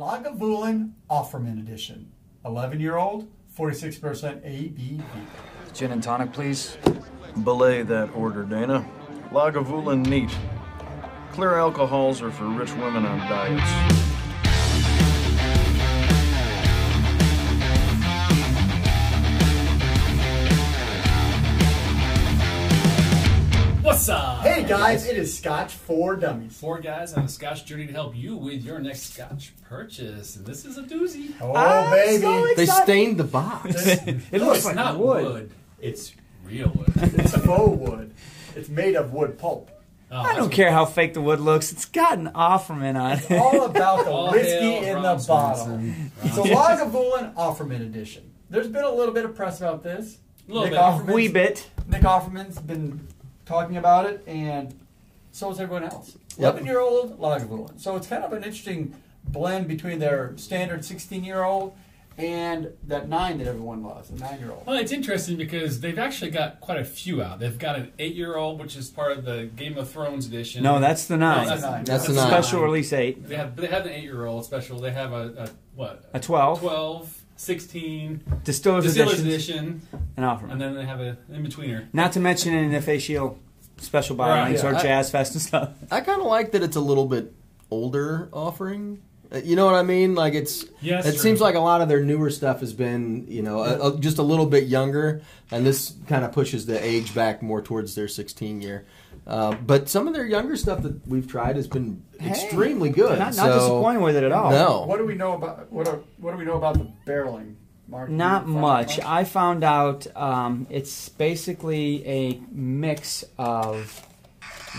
Lagavulin Offerman Edition. 11 year old, 46% ABV. Gin and tonic, please. Belay that order, Dana. Lagavulin neat. Clear alcohols are for rich women on diets. What's? Hey guys, it is Scotch for Dummies. Four guys on a Scotch journey to help you with your next Scotch purchase. And this is a doozy. Oh, I'm baby. so They stained the box. It No, looks it's like not wood. wood. It's real wood. it's faux wood. It's made of wood pulp. Oh, I don't care how fake the wood looks. It's got an Offerman on It's it. all about the All whiskey hail in Ron the bottle. Swanson. It's a Lagavulin Offerman Edition. There's been a little bit of press about this. A little Nick bit. Offerman's- Wee bit. Nick Offerman's been talking about it, and so is everyone else. Yep. 11 year old Lagavulin. So it's kind of an interesting blend between their standard 16 year old and that 9 that everyone loves, the 9 year old. Well, it's interesting because they've actually got quite a few out. They've got an eight-year-old, which is part of the Game of Thrones edition. No, that's the nine. That's the nine. That's the the nine. Special release eight. They have they have an eight-year-old special. They have a, a what? A 12. 12, 16, Distiller's, Distiller's edition. edition, And Offerman. and then they have a in-betweener. Not to mention an the shield special buy Right, yeah. or I- Jazz Fest and stuff. I kind of like that it's a little bit older offering. Uh, You know what I mean? Like it's. Yes, it true. seems like a lot of their newer stuff has been, you know, a, a, just a little bit younger, and this kind of pushes the age back more towards their 16 year. Uh, but some of their younger stuff that we've tried has been extremely good. Not, not disappointed with it at all. No. What do we know about what are, what do we know about the barreling? Mark, Not you find much. I found out um, it's basically a mix of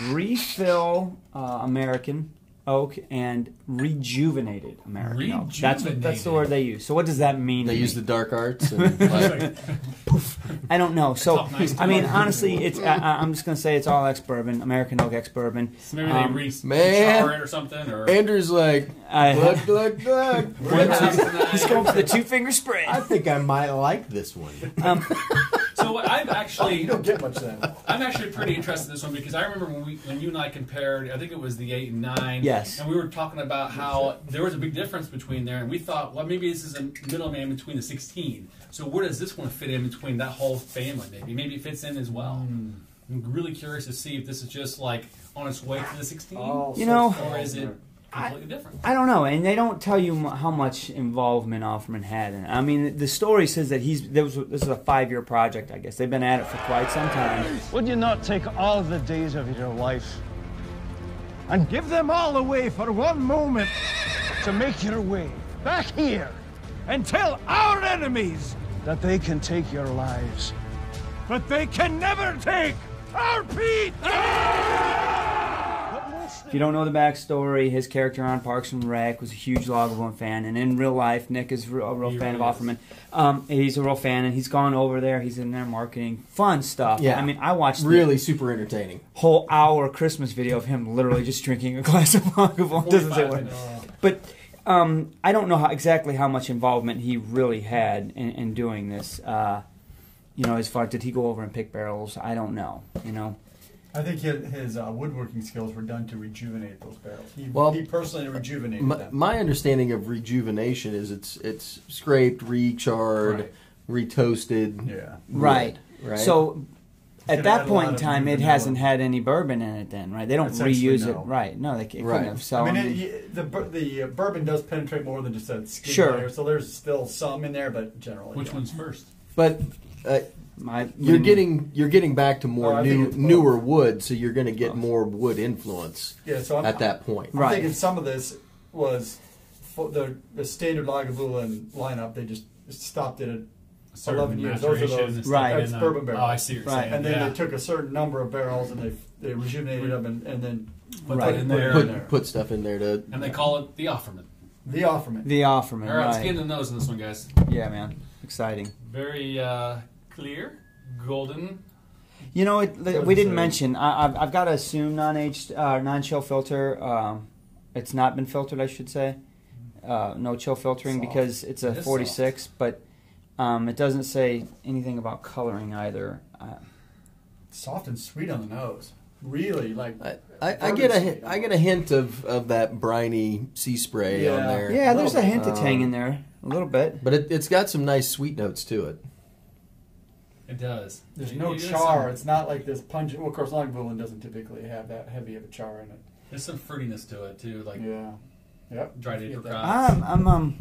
refill uh, American oak and rejuvenated American oak. That's what, that's the word they use. So what does that mean? They to use me? the dark arts. And, like, I don't know. So Talk nice I mean, to honestly, it's I, I- I'm just gonna say it's all ex bourbon, American oak ex bourbon. So maybe Um, they re man. char it or something, or Andrew's like, I, look, look, look. We're in the house tonight. he's going for the two finger spray. I think I might like this one. So I've Oh, actually you don't get much then. I'm actually pretty interested in this one because I remember when we when you and I compared. I think it was the eight and nine. Yes. And we were talking about how there was a big difference between there, and we thought, well, maybe this is a middleman between the sixteen. So where does this one fit in between that whole family? Maybe maybe it fits in as well. Hmm. I'm really curious to see if this is just like on its way to the sixteen, Oh, You so know- or is it there. completely different? I don't know, and they don't tell you m- how much involvement Offerman had in it. I mean, the story says that he's there was this is a five year project. I guess they've been at it for quite some time. Would you not take all the days of your life and give them all away for one moment to make your way back here and tell our enemies that they can take your lives, but they can never take our peat! But most If you don't know the backstory, his character on Parks and Rec was a huge Lagavulin fan, and in real life, Nick is re- a real He fan really of Offerman. Um, he's a real fan, and he's gone over there. He's in there marketing fun stuff. Yeah. I mean, I watched really super entertaining. whole hour Christmas video of him literally just drinking a glass of Lagavulin. Doesn't say what. But um, I don't know how, exactly how much involvement he really had in, in doing this. Uh, you know, as far did he go over and pick barrels? I don't know. You know, I think his, his uh, woodworking skills were done to rejuvenate those barrels. He, Well, he personally rejuvenated My, them. my understanding of rejuvenation is it's it's scraped, recharred, retoasted. yeah. right? Right. So gonna at that point in time, it vanilla. hasn't had any bourbon in it. Then, right? They don't reuse no. it, right? No, they c- it Right. couldn't have. So I mean, it, the the uh, bourbon does penetrate more than just a skin Sure. layer, so there's still some in there, but generally, Which yeah. one's first? But uh, my, you're getting you're getting back to more I think new newer wood, so you're going to get more wood influence Yeah, so I'm, at that point. I'm Right. thinking some of this was for the the standard Lagavulin lineup. They just stopped it at Certain 11 years. Those are maturation those- and Right. That's bourbon barrels. Oh, I see what you're Right. saying. and then yeah. they took a certain number of barrels and they they rejuvenated them and, and then Put Right. that in Put there. in there. Put put stuff in there to. and they call it the Offerman. the Offerman. the Offerman, All right, let's right? get into the nose in this one, guys. yeah, man, exciting. Very uh, clear, golden. You know, it, Doesn't we didn't say. mention. I, I've, I've got to assume non-aged, uh, non-chill filter. Um, it's not been filtered, I should say. Uh, no chill filtering Soft. because it's a It is 46, but um, it doesn't say anything about coloring either. Uh, Soft and sweet on the nose. really like. I, I, I get a Bourbon hint- get a hint of, of that briny sea spray on Yeah. there. Yeah, there's a hint of Um, tang in there, a little bit. But it, it's got some nice sweet notes to it. It does. There's no you get char. It's not like this pungent. Well, of course, Lagavulin doesn't typically have that heavy of a char in it. There's some fruitiness to it too, like Yeah. Yep. dried Get apricots, I'm, I'm, um,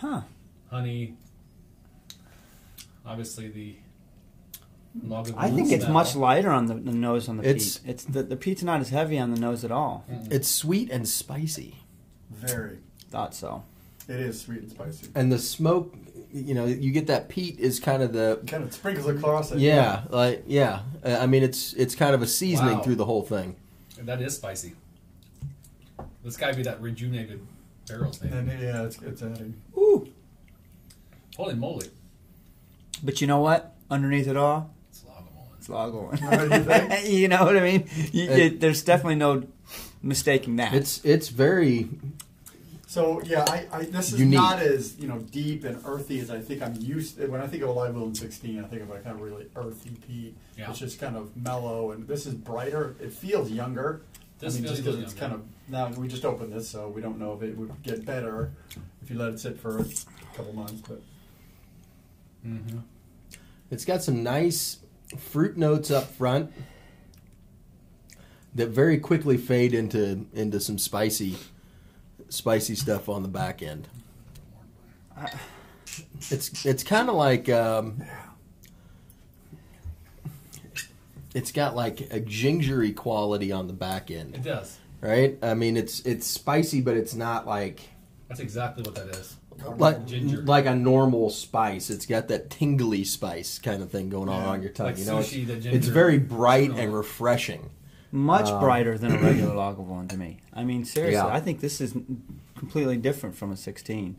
huh. honey. Obviously, the Lagavulin I think it's smell. much lighter on the, the nose on the It's- peat. It's the, the peat's not as heavy on the nose at all. Mm-mm. It's sweet and spicy. Very. Thought so. It is sweet and spicy. And the smoke, you know, you get that peat is kind of the Kind of sprinkles across it. yeah, like yeah. Uh, I mean, it's it's kind of a seasoning Wow. through the whole thing. And that is spicy. This guy be that rejuvenated barrels, man. And yeah, it's it's adding. Ooh. Holy moly! But you know what? Underneath it all, It's Lagavulin. it's Lagavulin. You you know what I mean? You, It- it- there's definitely no mistaking that. It's it's very So yeah, I, I this is Unique. not as you know deep and earthy as I think I'm used. To. When I think of a live in 16, I think of a kind of really earthy peat. Yeah. It's just kind of mellow, and this is brighter. It feels younger. This I mean, feels just 'cause younger. it's kind of now we just opened this, so we don't know if it would get better if you let it sit for a couple months. But Mm-hmm. It's got some nice fruit notes up front that very quickly fade into into some spicy spicy stuff on the back end. It's it's kind of like um, it's got like a gingery quality on the back end. It does. right? I mean, it's it's spicy, but it's not like That's exactly what that is. like Ginger. like a normal spice. It's got that tingly spice kind of thing going on Yeah. on your tongue. Like you know, sushi, it's, it's very bright and refreshing. Much Um, brighter than a regular Lagavulin to me. I mean, seriously, Yeah. I think this is completely different from a 16.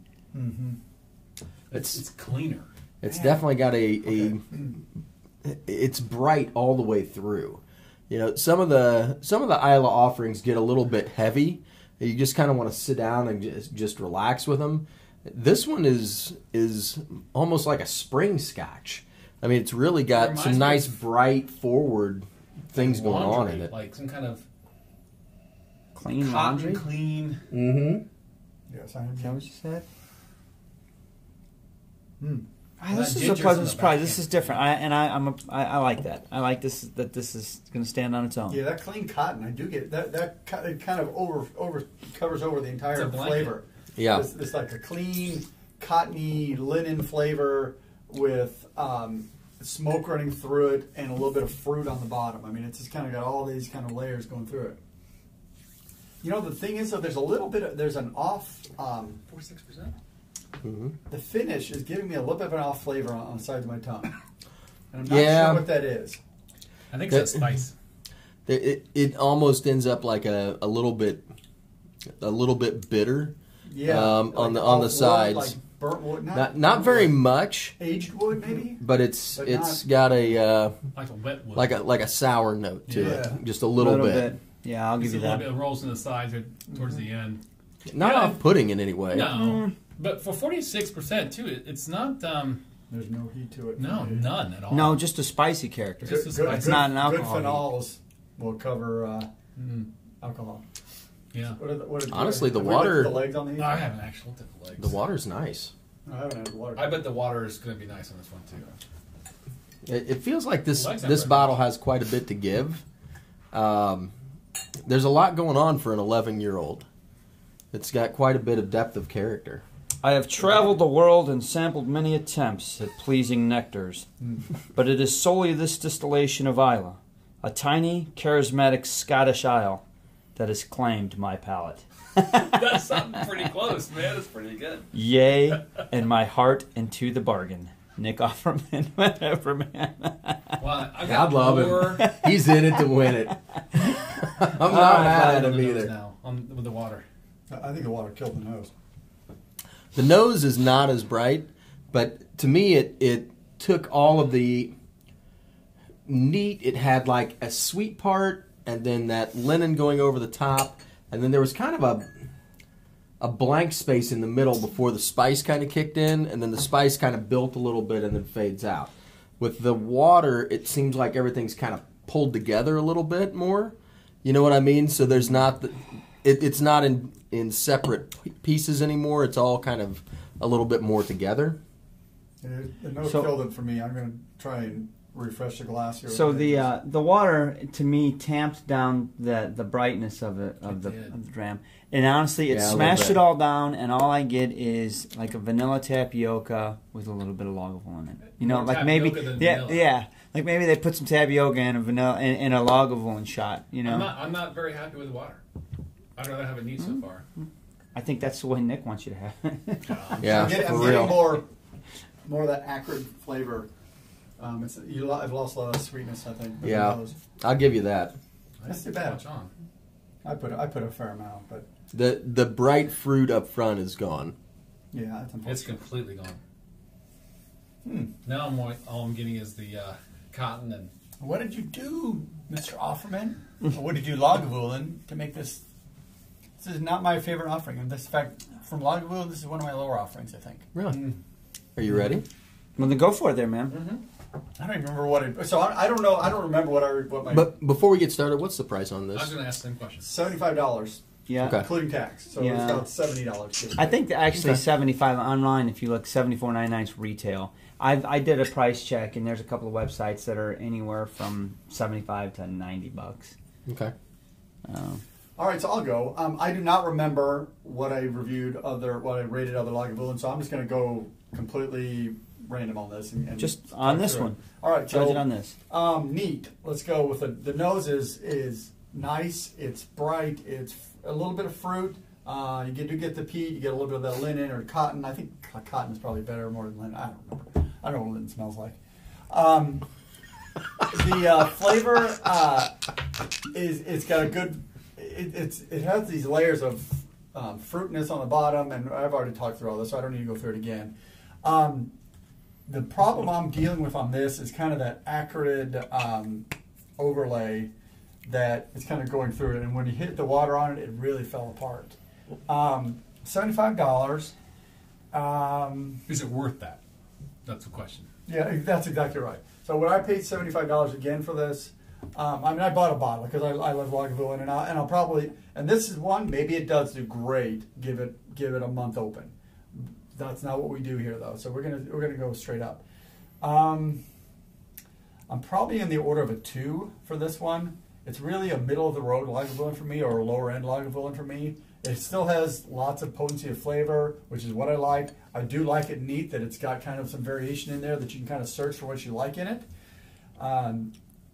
It's, it's cleaner. It's Yeah. definitely got a, a it's bright all the way through. You know, some of the some of the Islay offerings get a little bit heavy. You just kind of want to sit down and just, just relax with them. This one is is almost like a spring scotch. I mean, it's really got some nice, of- bright, forward things going on in it. like some kind of Clean cotton laundry? clean. Mm-hmm. yes, I am. Is that what you said? Hmm. Ah, this is a pleasant surprise. This is different, I, and I, I'm a, I, I like that. I like this that this is going to stand on its own. Yeah, that clean cotton, I do get that. That ki- it kind of over over covers over the It's entire a flavor. Yeah. it's, it's like a clean, cottony linen flavor with um, smoke running through it and a little bit of fruit on the bottom. I mean, it's just kind of got all these kind of layers going through it. You know, the thing is, though, there's a little bit. Of, there's an off. Um, Four six percent. Mm-hmm. the finish is giving me a little bit of an off flavor on, on the sides of my tongue, and I'm not Yeah. sure what that is. I think That- it's spice. It, it, it almost ends up like a, a little bit a little bit bitter. Yeah, Um, on the- on the off wood, sides. like burnt wood, not Not not very wood. much, aged wood, maybe. but it's But it's not- got a uh, like a wet wood. like a like a sour note to Yeah. it, just a little, bit. Yeah, I'll give Just you a little that. bit of rolls in the sides or towards the end. Not Yeah. off-putting in any way. No, but for forty six percent too, it, it's not. Um, There's no heat to it. no, none at all. No, just a spicy character. Just Good, a good. It's good- not an alcohol Good phenols will cover uh, Mm, alcohol. yeah. What are the, what are Honestly, the have we looked at water- the legs on these. No, I haven't actually looked at the legs. The water's nice. I haven't had water. I bet the water is going to be nice on this one too. It, it feels like this Legs this very bottle has quite a bit to give. Um, there's a lot going on for an 11 year old. It's got quite a bit of depth of character. I have traveled the world and sampled many attempts at pleasing nectars, but it is solely this distillation of Islay, a tiny, charismatic Scottish isle, that has claimed my palate. That's something pretty close, man. That's pretty good. Yay, and my heart into the bargain. Nick Offerman, whatever, man. Well, I God love more. him. He's in it to win it. I'm not mad at on him the either. now on, with the water. I think the water killed the nose. The nose is not as bright, but to me, it it took all of the neat. It had like a sweet part, and then that linen going over the top, and then there was kind of a a blank space in the middle before the spice kind of kicked in, and then the spice kind of built a little bit and then fades out. With the water, it seems like everything's kind of pulled together a little bit more. You know what I mean? So there's not the, it, it's not in in separate pieces anymore. It's all kind of a little bit more together. Yeah, the nose So- killed it for me. I'm going to try and refresh the glass here. So the uh, the water to me tamped down the the brightness of it of It the, of the dram, and honestly, it Yeah, smashed it all down, and all I get is like a vanilla tapioca with a little bit of Lagavulin in it. You know, More like maybe than yeah vanilla. yeah, like maybe they put some tapioca in a vanilla in, in a Lagavulin shot. You know, I'm not. I'm not very happy with the water. I'd rather have it neat Hmm? so far. I think that's the way Nick wants you to have. it. Yeah, I'm, getting, for I'm real. getting more, more of that acrid flavor. Um, it's you. lo- I've lost a lot of sweetness. I think. with Yeah. nose. I'll give you that. That's too Too bad. much on. I put I put a fair amount, but the The bright fruit up front is gone. yeah, that's It's unfortunate. completely gone. Hmm. Now I'm all all I'm getting is the uh, cotton and What did you do, Mr. Offerman? or what did you do, Lagavulin, to make this? This is not my favorite offering. And this, in fact, from Lagavulin, this is one of my lower offerings. I think. Really? Are you ready? well, then go for it, there, man. I don't even remember what it. So I, I don't know. I don't remember what I what my. But before we get started, what's the price on this? I was this? going to ask the same question. Seventy-five dollars, Yeah. Okay. including tax. So Yeah. it's about seventy dollars. I think that actually Okay. seventy five online. If you look seventy four ninety nine is retail. I I did a price check and there's a couple of websites that are anywhere from seventy five to ninety bucks. Okay. Um, All right, so I'll go. Um, I do not remember what I reviewed other, what I rated other Lagavulin, so I'm just going to go completely random on this. And, and just on this one, All right, judge it on this. um, neat. Let's go with the the nose is is nice. It's bright. It's a little bit of fruit. Uh, you get, do get the peat. You get a little bit of that linen or cotton. I think cotton is probably better more than linen. I don't remember. I don't know what linen smells like. Um, the uh, flavor uh, is it's got a good. It, it's it has these layers of um, fruitness on the bottom, and I've already talked through all this, so I don't need to go through it again. Um, the problem I'm dealing with on this is kind of that acrid um, overlay that is kind of going through it, and when you hit the water on it, it really fell apart. Um, Seventy-five dollars. Um, Is it worth that? That's the question. yeah, that's exactly right. So when I paid seventy five dollars again for this, um, I mean I bought a bottle because I, I love Lagavulin, and I and I'll probably and this is one maybe it does do great. Give it give it a month open. That's not what we do here though. So we're gonna we're gonna go straight up. Um, I'm probably in the order of a two for this one. It's really a middle of the road Lagavulin for me, or a lower end Lagavulin for me. It still has lots of potency of flavor, which is what I like. I do like it neat that it's got kind of some variation in there that you can kind of search for what you like in it. Um,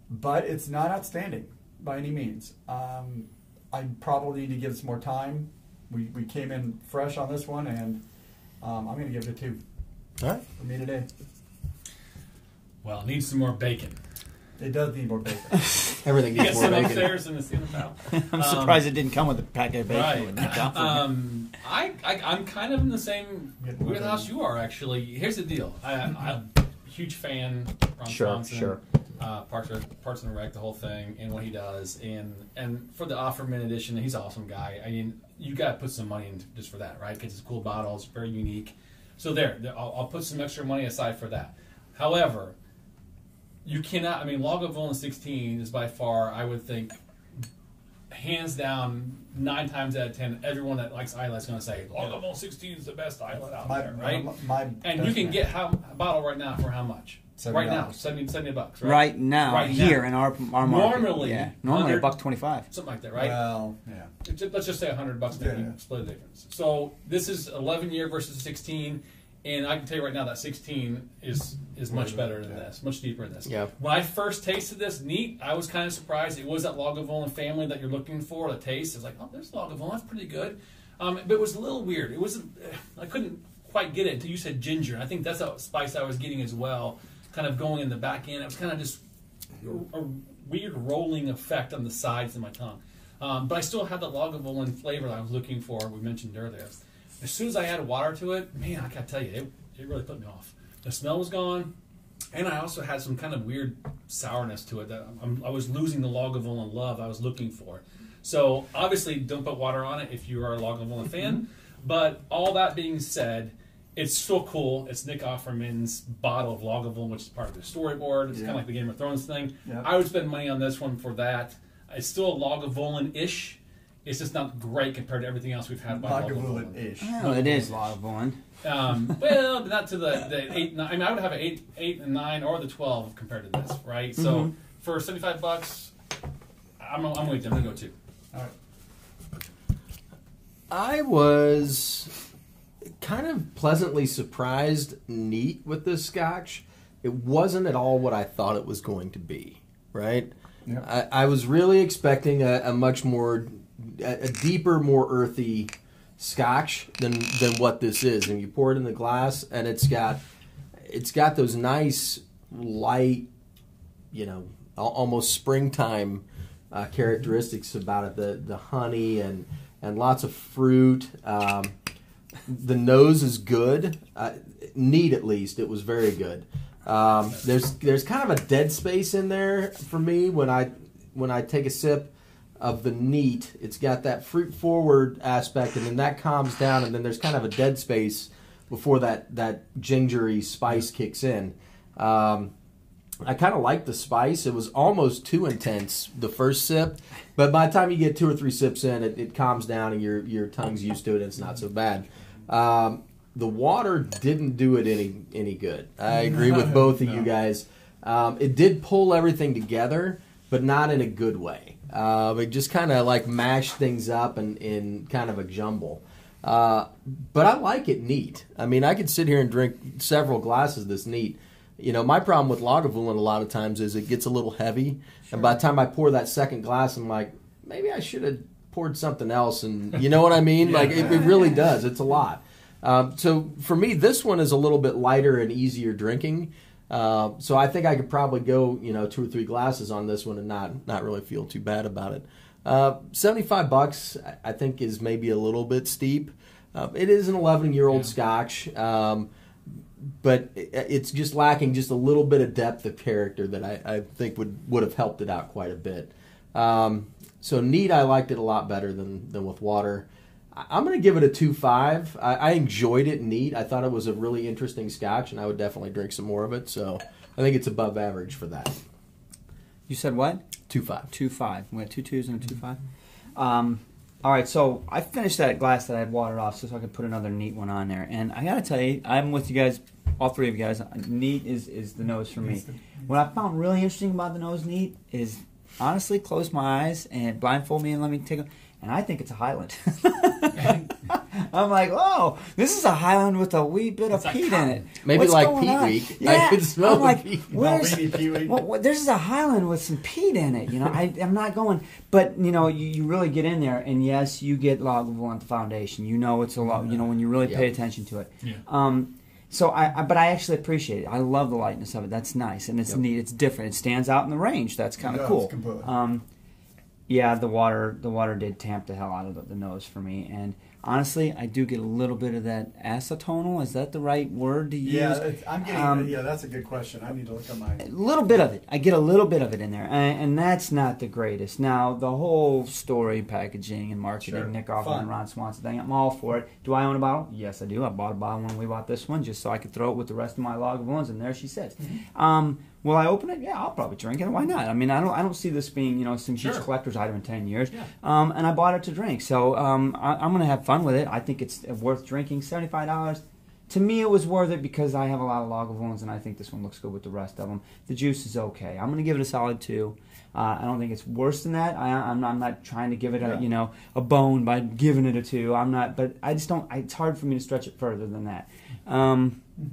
but it's not outstanding by any means. Um, I probably need to give it some more time. We, we came in fresh on this one, and um, I'm going to give it a two All right. for me today. Well, it needs some more bacon. It does need more bacon. Everything You got needs more some bacon. upstairs in the ceiling. I'm surprised it didn't come with a packet of bacon. Right. with Nick Alford. Um, I, I I'm kind of in the same Get more wheelhouse you are actually. Here's the deal. I, I'm a huge fan. Ron Sure, Swanson, sure. Uh, Parks, and- Parks and Rec, the whole thing, and what he does, and and for the Offerman edition, he's an awesome guy. I mean, you got to put some money in just for that, right? Because it's a cool bottle, it's very unique. So there, I'll, I'll put some extra money aside for that. However, you cannot. I mean, Lagavulin 16 is by far, I would think, hands down, nine times out of ten, everyone that likes Islay is going to say Lagavulin 16 is the best Islay out my, there, right? my, my and you can man. get how, a bottle right now for how much? $70. Right now, 70, 70 bucks, right? right now, Right here now. in our our market, Normally, yeah, normally a buck twenty five. Something like that, right? Well, yeah. Let's just say 100 bucks, maybe Yeah. split the difference. So this is 11 year versus 16, and I can tell you right now that 16 is is much better than this, much deeper than this. Yeah. When I first tasted this, neat, I was kind of surprised. It was that Lagavulin family that you're looking for, the taste. It's like, oh, there's Lagavulin, that's pretty good. Um, but it was a little weird. It wasn't, I couldn't quite get it until you said ginger. I think that's a spice I was getting as well, kind of going in the back end. It was kind of just a, a weird rolling effect on the sides of my tongue. Um, but I still had the Lagavulin flavor that I was looking for. We mentioned earlier. As soon as I added water to it, man, I gotta tell you, it, it really put me off. The smell was gone, and I also had some kind of weird sourness to it that I'm, I was losing the Lagavulin love I was looking for. So obviously, don't put water on it if you are a Lagavulin fan. Mm-hmm. But all that being said, it's so cool. It's Nick Offerman's bottle of Lagavulin, which is part of the storyboard. It's Yeah. kind of like the Game of Thrones thing. Yeah. I would spend money on this one for that. It's still a Lagavulin-ish. It's just not great compared to everything else we've had by Lagavulin. Lagavulin-ish. Well, it is Lagavulin. Um, well, but not to the, the eight. Nine, I mean, I would have an eight, eight and nine, or the twelve compared to this, right? So Mhm. for seventy-five bucks, I'm, I'm with you. I'm gonna go two. All right. I was kind of pleasantly surprised, neat with this scotch. It wasn't at all what I thought it was going to be, right? Yeah. I, I was really expecting a, a much more, a, a deeper, more earthy scotch than than what this is. And you pour it in the glass, and it's got, it's got those nice light, you know, almost springtime uh, characteristics about it. The the honey and and lots of fruit. Um, the nose is good, uh, neat at least. It was very good. Um, there's there's kind of a dead space in there for me when I when I take a sip of the neat. It's got that fruit forward aspect, and then that calms down, and then there's kind of a dead space before that that gingery spice kicks in. Um, I kind of like the spice. It was almost too intense the first sip, but by the time you get two or three sips in, it, it calms down and your your tongue's used to it. and It's not so bad. Um, the water didn't do it any any good. I agree with both of you guys. Um, it did pull everything together, but not in a good way. Uh, it just kind of like mashed things up and in kind of a jumble. Uh, but I like it neat. I mean, I could sit here and drink several glasses this neat. You know, my problem with Lagavulin a lot of times is it gets a little heavy, and by the time I pour that second glass, I'm like, maybe I should have poured something else. And you know what I mean? Like it, it really does. It's a lot. Um, so for me, this one is a little bit lighter and easier drinking. Uh, so I think I could probably go, you know, two or three glasses on this one and not not really feel too bad about it. Uh, Seventy five bucks, I- think, is maybe a little bit steep. Uh, it is an eleven year old Yeah. Scotch, um, but it, it's just lacking just a little bit of depth of character that I, I think would would have helped it out quite a bit. Um, so neat, I liked it a lot better than than with water. I- I'm going to give it a two five. I, I enjoyed it neat. I thought it was a really interesting Scotch, and I would definitely drink some more of it. So I think it's above average for that. You said what? Two five. Two five. We had two twos and a two five. Um, all right, so I finished that glass that I had watered off, so I could put another neat one on there. And I gotta tell you, I'm with you guys, all three of you guys. Neat is is the nose for me. What I found really interesting about the nose neat is honestly close my eyes and blindfold me and let me take a. And I think it's a Highland. I'm like, oh, this is a Highland with a wee bit of It's like peat in it. Maybe What's like peat on? week. I Yeah, could smell I'm the like, peat. where's Malvini peewee. well, well, there's a Highland with some peat in it. You know, I, I'm not going, but you know, you, you really get in there, and yes, you get Lagavulin at the Foundation. You know, it's a lot. You know, when you really pay attention to it. Yeah. Um, so I, I, but I actually appreciate it. I love the lightness of it. That's nice, and it's Yep. neat. It's different. It stands out in the range. That's kind of does, cool. completely. Um, yeah, the water, the water did tamp the hell out of the, the nose for me, and honestly, I do get a little bit of that acetonal. Is that the right word to use? Yeah, it's, I'm getting. Um, yeah, that's a good question. I need to look at my. a little bit of it. I get a little bit of it in there, and, and that's not the greatest. Now, the whole story, packaging, and marketing, Sure. Nick Offerman and Ron Swanson thing, I'm all for it. Do I own a bottle? Yes, I do. I bought a bottle when we bought this one just so I could throw it with the rest of my Lagavulins, and there she sits. Mm-hmm. Um, will I open it? Yeah, I'll probably drink it. Why not? I mean, I don't, I don't see this being, you know, some huge Sure. collector's item in ten years. Yeah. Um, and I bought it to drink, so um, I, I'm going to have fun with it. I think it's worth drinking. Seventy five dollars. To me, it was worth it because I have a lot of Lagavulins, and I think this one looks good with the rest of them. The juice is okay. I'm going to give it a solid two. Uh, I don't think it's worse than that. I, I'm, not, I'm not trying to give it a Yeah. you know a bone by giving it a two. I'm not, but I just don't. I, it's hard for me to stretch it further than that. Um, a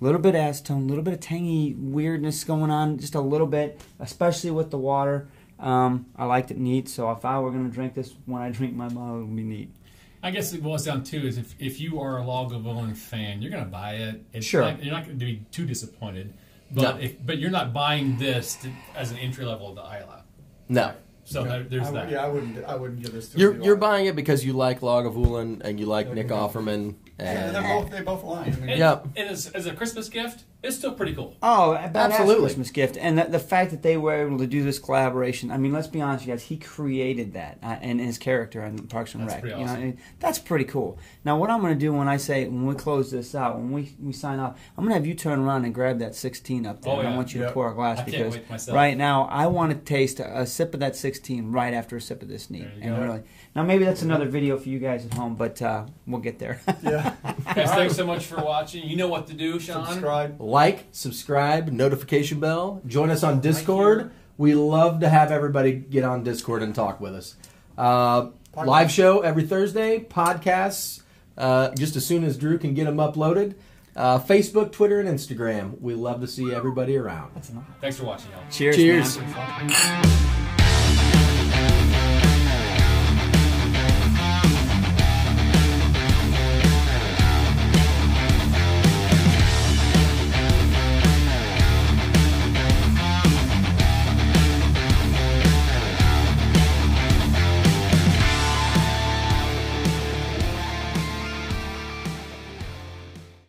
little bit of acetone, a little bit of tangy weirdness going on, just a little bit, especially with the water. Um, I liked it neat, so if I were going to drink this when I drink my bottle, it would be neat. I guess it boils down to is if, if you are a Lagavulin fan, you're going to buy it. It's Sure. not- you're not going to be too disappointed. But No. if, but you're not buying this to, as an entry level to Islay. No. So there, there's I, that. Yeah, I wouldn't. I wouldn't give this to. You're you're buying it because you like Lagavulin and you like Nick Yeah. Offerman. Yeah, And they're both. They both line. I mean, And, Yeah. and as, as a Christmas gift, it's still pretty cool. Oh, a Absolutely. Christmas gift, and the, the fact that they were able to do this collaboration. I mean, let's be honest, you guys. He created that uh, and his character in Parks and That's Rec. pretty You know, awesome. and that's pretty cool. Now, what I'm going to do when I say when we close this out, when we, we sign off, I'm going to have you turn around and grab that 16 up there. Oh, and I want you to pour a glass I can't because wait right now I want to taste a, a sip of that 16 right after a sip of this neat. And go. really, now maybe that's another video for you guys at home, but uh, we'll get there. yeah. Guys, thanks so much for watching. You know what to do, Sean. Subscribe. like, subscribe, notification bell. Join us on Discord. We love to have everybody get on Discord and talk with us. Uh, live show every Thursday. Podcasts uh, just as soon as Drew can get them uploaded. Uh, Facebook, Twitter, and Instagram. We love to see everybody around. Thanks for watching, y'all. Cheers. Cheers. man.